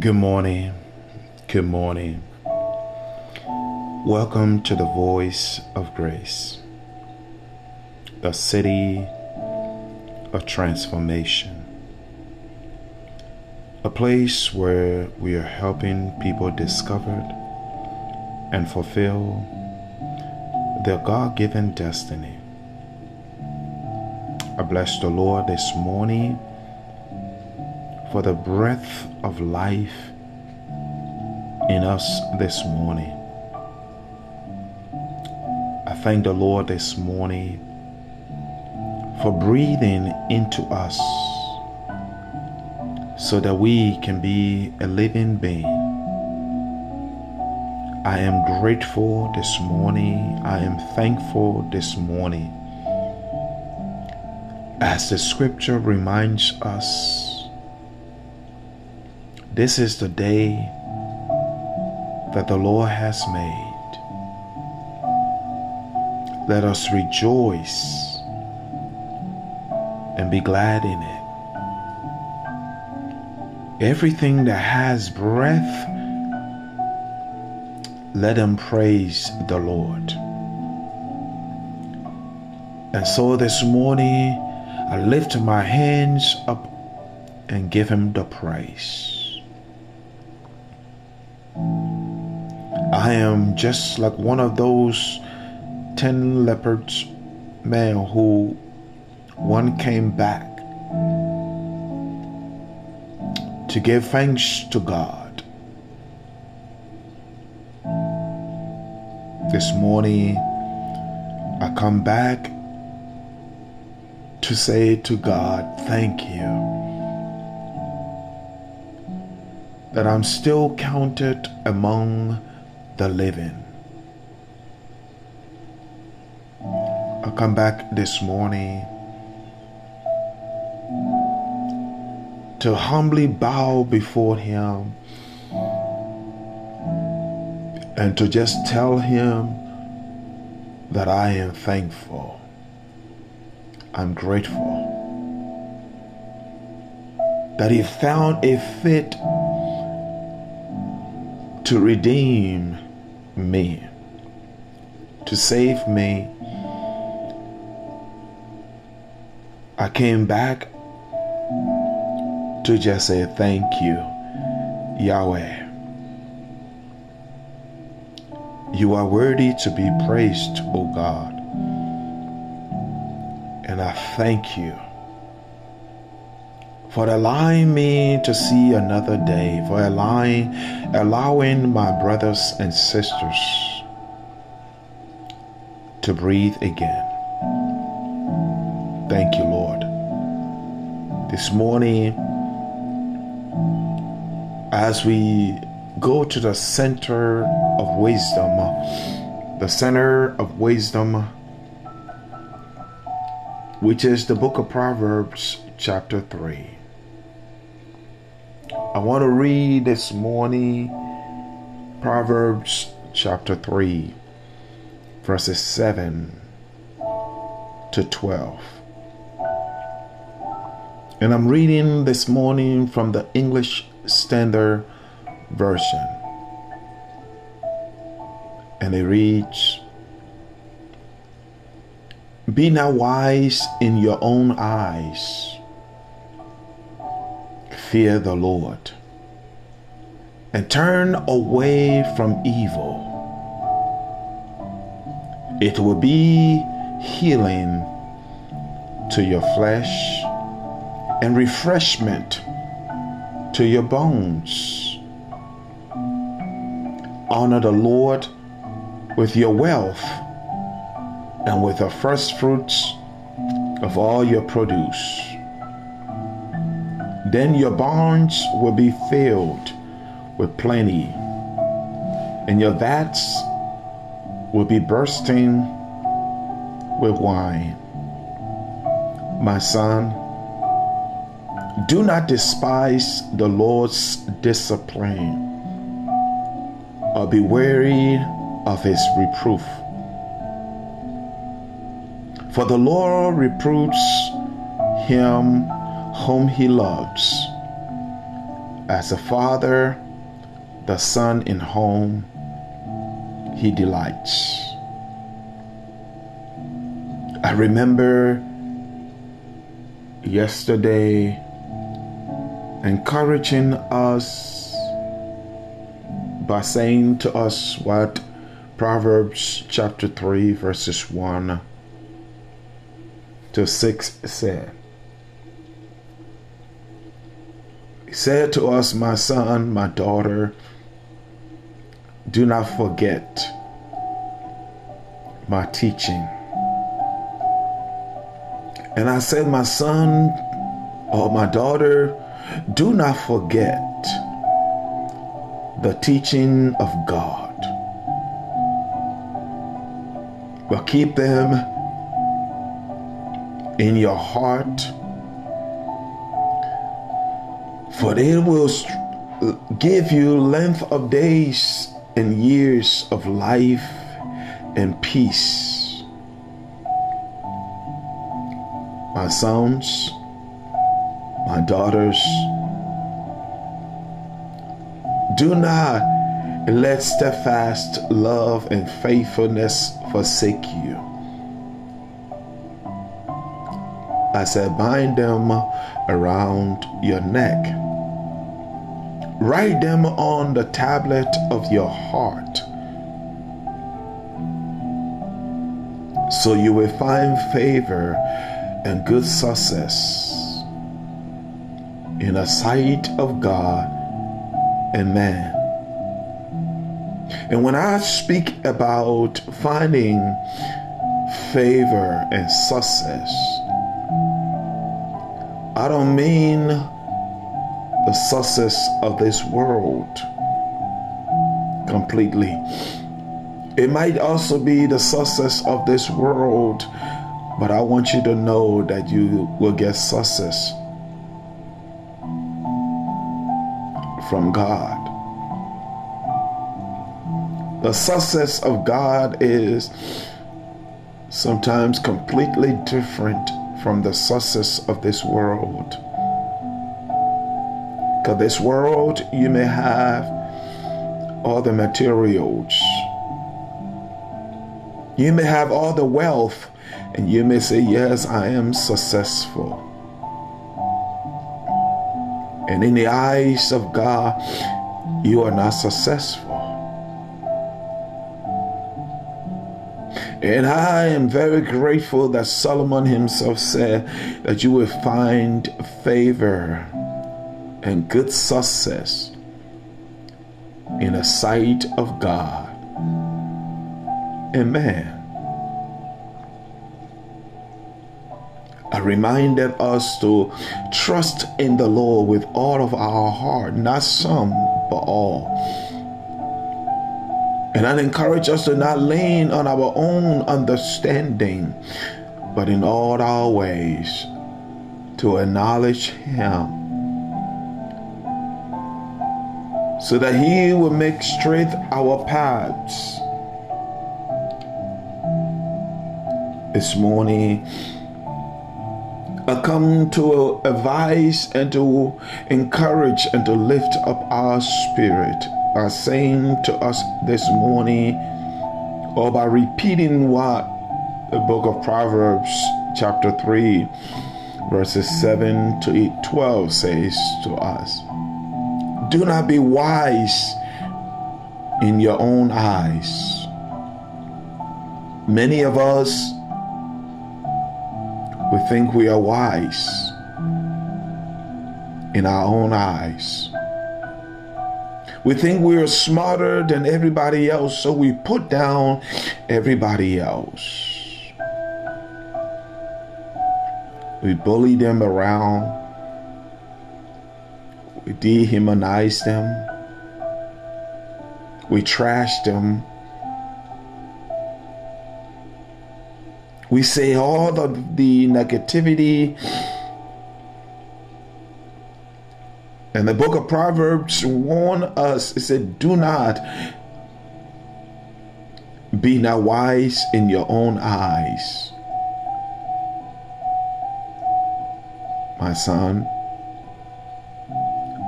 Good morning. Good morning. Welcome to the Voice of Grace, the city of transformation, a place where we are helping people discover and fulfill their God given destiny. I bless the Lord this morning for the breath of life in us this morning. I thank the Lord this morning for breathing into us so that we can be a living being. I am grateful this morning. I am thankful this morning. As the scripture reminds us, this is the day that the Lord has made. Let us rejoice and be glad in it. Everything that has breath, let them praise the Lord. And so this morning, I lift my hands up and give him the praise. I am just like one of those ten leopards man who one came back to give thanks to God. This morning I come back to say to God, thank you. That I'm still counted among the living. I come back this morning to humbly bow before Him and to just tell Him that I am thankful. I'm grateful that He found a fit to redeem me, to save me. I came back to just say thank you, Yahweh. You are worthy to be praised, O God. And I thank you for allowing me to see another day, for allowing, allowing my brothers and sisters to breathe again. Thank you, Lord. This morning, as we go to the center of wisdom, the center of wisdom, which is the book of Proverbs, chapter 3. I want to read this morning Proverbs chapter 3, verses 7 to 12. And I'm reading this morning from the English Standard Version. And it reads Be not wise in your own eyes fear the Lord and turn away from evil. It will be healing to your flesh and refreshment to your bones. Honor the Lord with your wealth and with the first fruits of all your produce. Then your barns will be filled with plenty, and your vats will be bursting with wine. My son, do not despise the Lord's discipline, or be weary of his reproof. For the Lord reproves him whom he loves, As a father, the son in home, he delights. I remember yesterday encouraging us by saying to us what Proverbs chapter 3, verses 1 to 6 said. He said to us, My son, my daughter, do not forget my teaching. And I said, My son or my daughter, do not forget the teaching of God, but keep them in your heart, for they will give you length of days and years of life and peace. My sons, my daughters, do not let steadfast love and faithfulness forsake you. I said, bind them around your neck. Write them on the tablet of your heart. So you will find favor and good success in the sight of God and man. And when I speak about finding favor and success, I don't mean the success of this world completely. It might also be the success of this world, but I want you to know that you will get success from God. The success of God is sometimes completely different from the success of this world. Because this world, you may have all the materials, you may have all the wealth, and you may say, Yes, I am successful. And in the eyes of God, you are not successful. And I am very grateful that Solomon himself said that you will find favor and good success in the sight of God and man. I reminded us to trust in the Lord with all of our heart, not some, but all. And I encourage us to not lean on our own understanding, but in all our ways to acknowledge Him so that He will make straight our paths. This morning, I come to advise and to encourage and to lift up our spirit by saying to us this morning, or by repeating what the book of Proverbs, chapter 3, verses 7 to 12 says to us Do not be wise in your own eyes. Many of us we think we are wise in our own eyes. We think we are smarter than everybody else, so we put down everybody else. We bully them around. We dehumanize them. We trash them. We say all the negativity. And the book of Proverbs warn us, it said, do not be not wise in your own eyes. My son,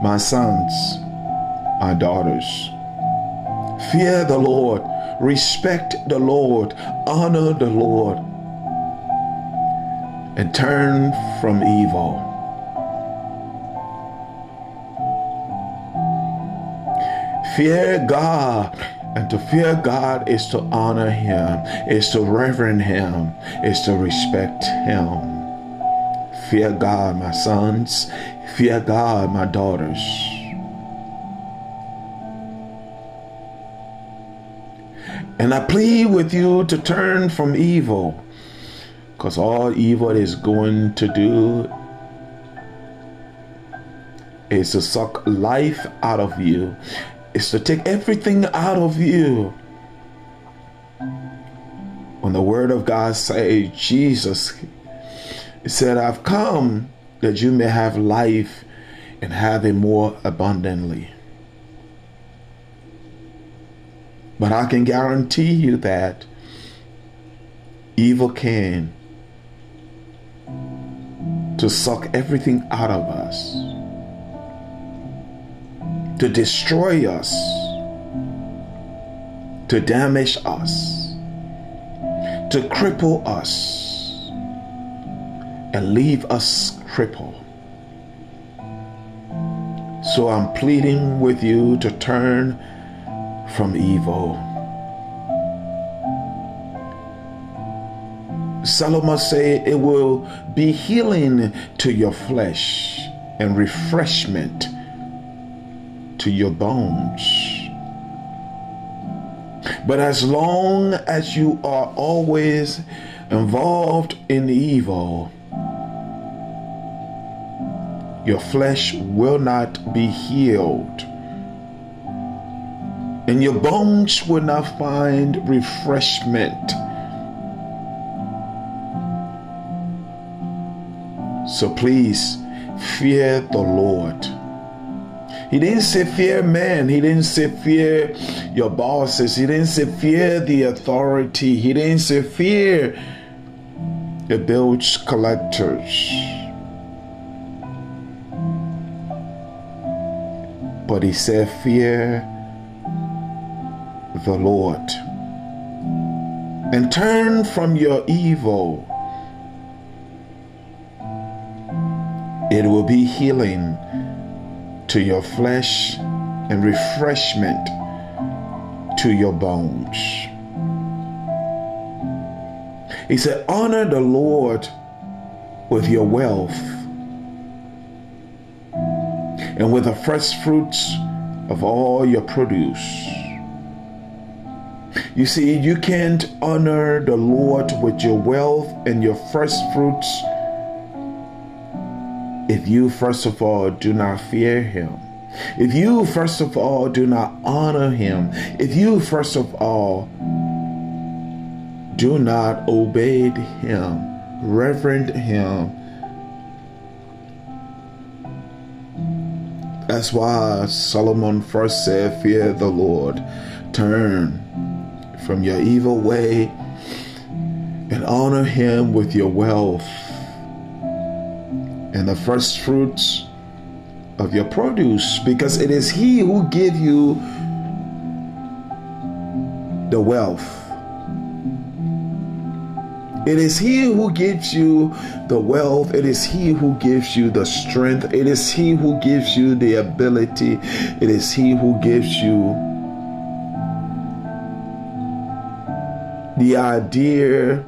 my sons, my daughters. Fear the Lord, respect the Lord, honor the Lord, and turn from evil. Fear God. And to fear God is to honor Him, is to reverend Him, is to respect Him. Fear God, my sons. Fear God, my daughters. And I plead with you to turn from evil, because all evil is going to do is to suck life out of you is to take everything out of you. When the word of God say Jesus said, I've come that you may have life and have it more abundantly. But I can guarantee you that evil came to suck everything out of us to destroy us, to damage us, to cripple us, and leave us crippled. So I'm pleading with you to turn from evil. Solomon said it will be healing to your flesh and refreshment to your bones. But as long as you are always involved in evil, your flesh will not be healed, and your bones will not find refreshment. So please fear the Lord. He didn't say fear man. He didn't say fear your bosses. He didn't say fear the authority. He didn't say fear the bills collectors. But he said, Fear the Lord and turn from your evil. It will be healing to your flesh and refreshment to your bones. He said, Honor the Lord with your wealth and with the first fruits of all your produce. You see, you can't honor the Lord with your wealth and your first fruits if you, first of all, do not fear him, if you, first of all, do not honor him, if you, first of all, do not obey him, reverend him, That's why Solomon first said, Fear the Lord, turn from your evil way, and honor him with your wealth. And the first fruits of your produce because it is he who give you the wealth it is he who gives you the wealth. It is he who gives you the strength. It is he who gives you the ability. It is he who gives you the idea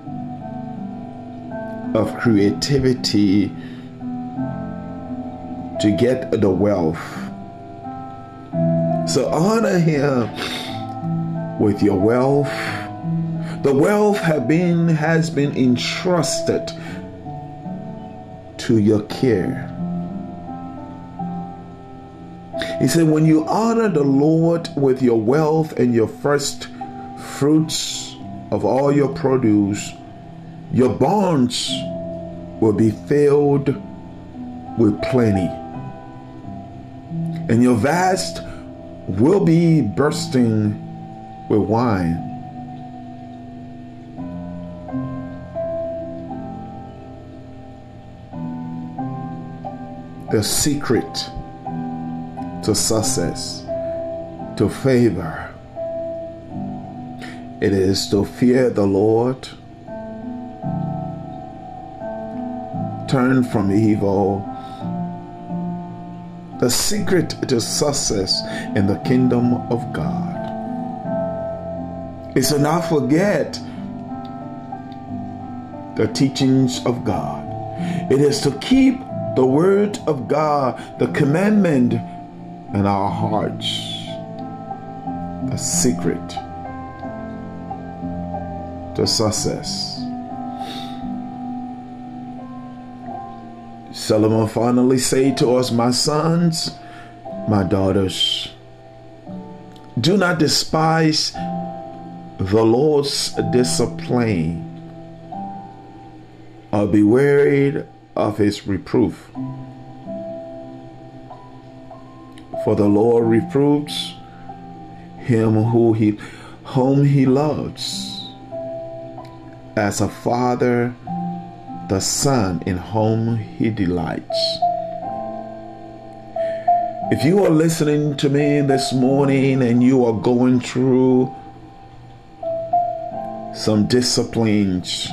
of creativity to get the wealth. So honor him with your wealth. The wealth have been has been entrusted to your care. He said, when you honor the Lord with your wealth and your first fruits of all your produce, your barns will be filled with plenty and your vast will be bursting with wine. The secret to success, to favor. It is to fear the Lord, turn from evil. The secret to success in the kingdom of God is to not forget the teachings of God. It is to keep the word of God, the commandment in our hearts, the secret to success. Solomon finally said to us, My sons, my daughters, do not despise the Lord's discipline or be wearied of his reproof. For the Lord reproves him who he whom he loves as a father the Son in whom He delights. If you are listening to me this morning and you are going through some disciplines,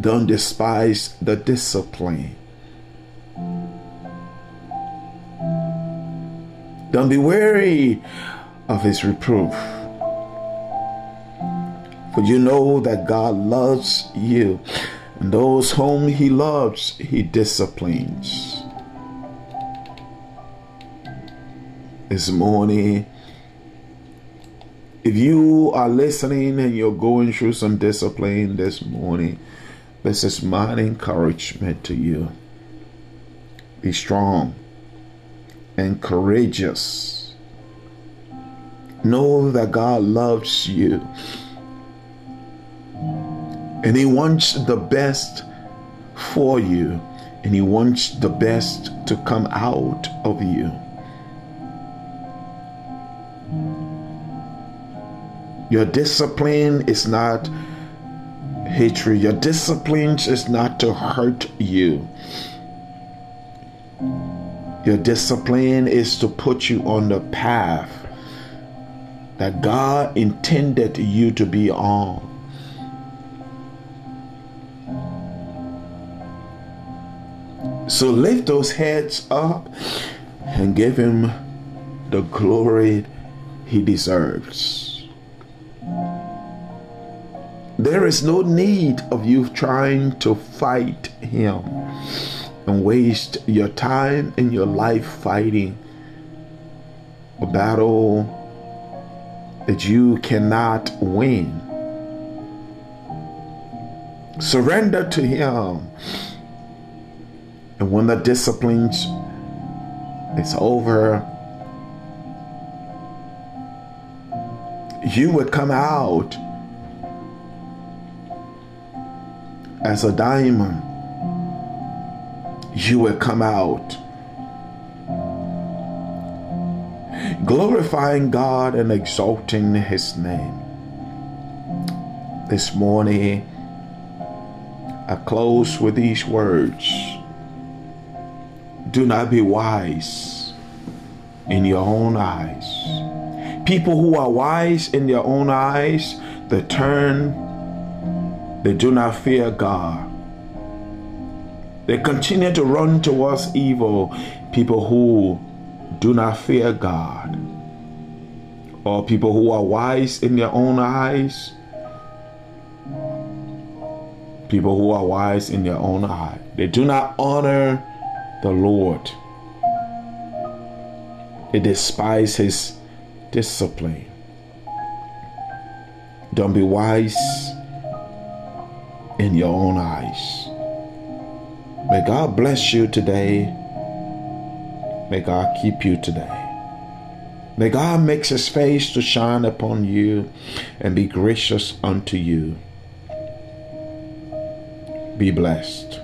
don't despise the discipline. Don't be weary of his reproof. For you know that God loves you, and those whom He loves, He disciplines. This morning, if you are listening and you're going through some discipline this morning, this is my encouragement to you. Be strong and courageous. Know that God loves you and He wants the best for you, and He wants the best to come out of you. Your discipline is not hatred, your discipline is not to hurt you. Your discipline is to put you on the path that God intended you to be on. So lift those heads up and give him the glory he deserves. There is no need of you trying to fight him and waste your time and your life fighting a battle that you cannot win. Surrender to him and when the discipline is over, you would come out as a diamond. You will come out glorifying God and exalting His name. This morning, I close with these words do not be wise in your own eyes. People who are wise in their own eyes, they turn, they do not fear God. They continue to run towards evil. People who do not fear God, or people who are wise in their own eyes, people who are wise in their own eye. They do not honor the Lord. They despise his discipline. Don't be wise in your own eyes. May God bless you today. May God keep you today. May God make his face to shine upon you and be gracious unto you. Be blessed.